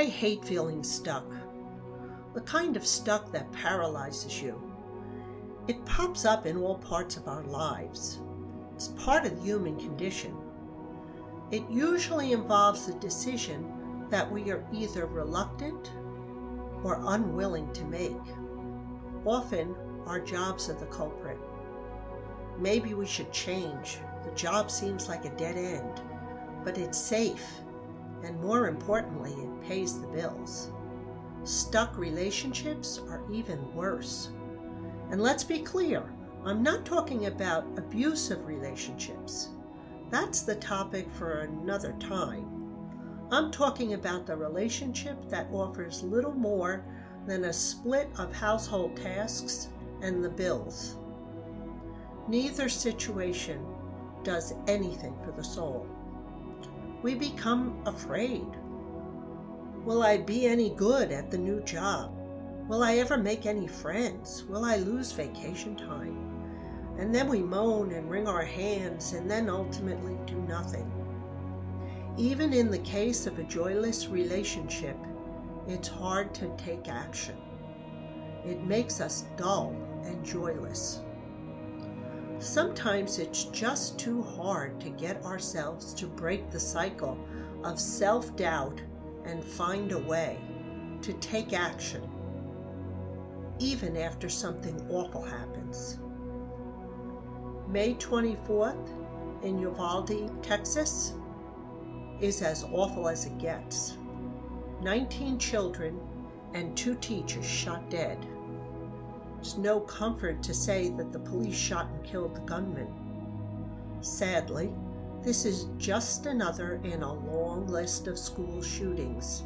I hate feeling stuck. The kind of stuck that paralyzes you. It pops up in all parts of our lives. It's part of the human condition. It usually involves a decision that we are either reluctant or unwilling to make. Often, our jobs are the culprit. Maybe we should change. The job seems like a dead end, but it's safe, and more importantly, it pays the bills. Stuck relationships are even worse. And let's be clear I'm not talking about abusive relationships. That's the topic for another time. I'm talking about the relationship that offers little more than a split of household tasks and the bills. Neither situation does anything for the soul. We become afraid. Will I be any good at the new job? Will I ever make any friends? Will I lose vacation time? And then we moan and wring our hands and then ultimately do nothing. Even in the case of a joyless relationship, it's hard to take action. It makes us dull and joyless. Sometimes it's just too hard to get ourselves to break the cycle of self doubt and find a way to take action, even after something awful happens. May 24th in Uvalde, Texas, is as awful as it gets. 19 children and two teachers shot dead. It's no comfort to say that the police shot and killed the gunman. Sadly, this is just another in a long list of school shootings.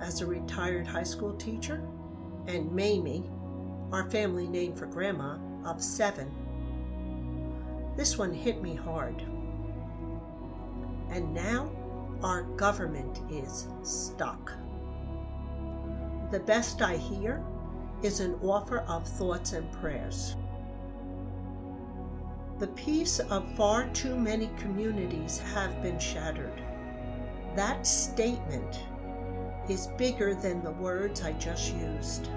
As a retired high school teacher, and Mamie, our family name for grandma, of seven, this one hit me hard. And now our government is stuck. The best I hear is an offer of thoughts and prayers. The peace of far too many communities have been shattered. That statement is bigger than the words I just used.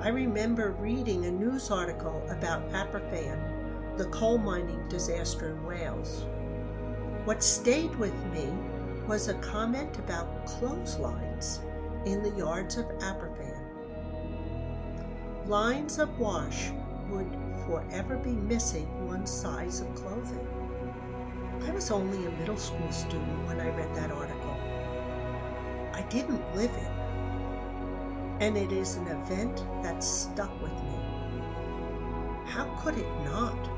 I remember reading a news article about Aberfan the coal mining disaster in Wales. What stayed with me was a comment about clotheslines in the yards of Aberfan. Lines of wash would forever be missing one size of clothing. I was only a middle school student when I read that article. I didn't live it, and it is an event that stuck with me. How could it not?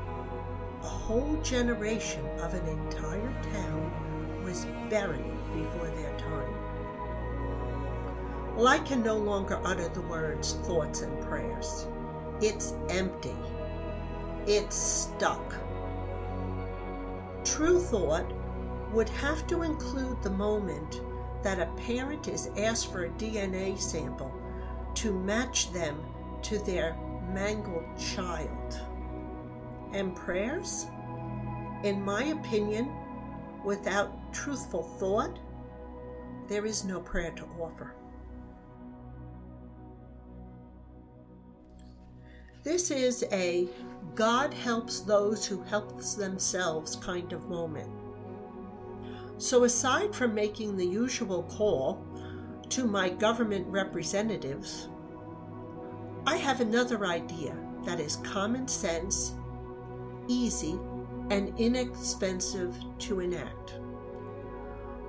a whole generation of an entire town was buried before their time. Well, I can no longer utter the words thoughts and prayers. It's empty. It's stuck. True thought would have to include the moment that a parent is asked for a DNA sample to match them to their mangled child and prayers, in my opinion, without truthful thought, there is no prayer to offer. This is a God helps those who help themselves kind of moment. So, aside from making the usual call to my government representatives, I have another idea that is common sense easy, and inexpensive to enact.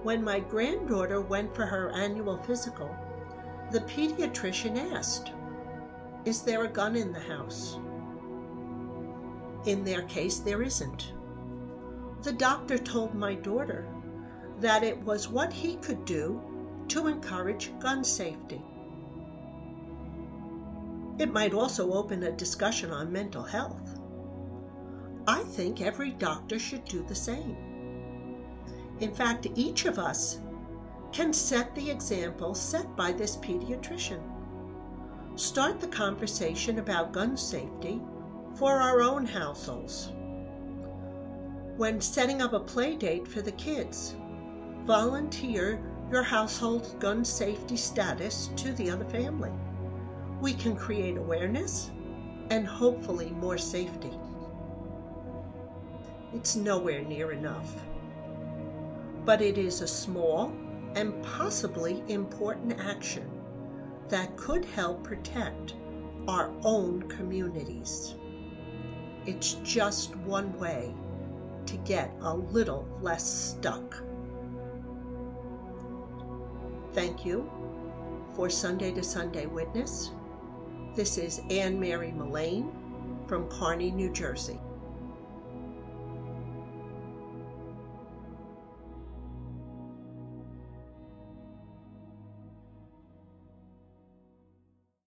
When my granddaughter went for her annual physical, the pediatrician asked, Is there a gun in the house? In their case, there isn't. The doctor told my daughter that it was what he could do to encourage gun safety. It might also open a discussion on mental health. I think every doctor should do the same. In fact, each of us can set the example set by this pediatrician. Start the conversation about gun safety for our own households. When setting up a play date for the kids, volunteer your household's gun safety status to the other family. We can create awareness and hopefully more safety. It's nowhere near enough. But it is a small and possibly important action that could help protect our own communities. It's just one way to get a little less stuck. Thank you for Sunday to Sunday Witness. This is Ann Mary Mullane from Kearny, New Jersey.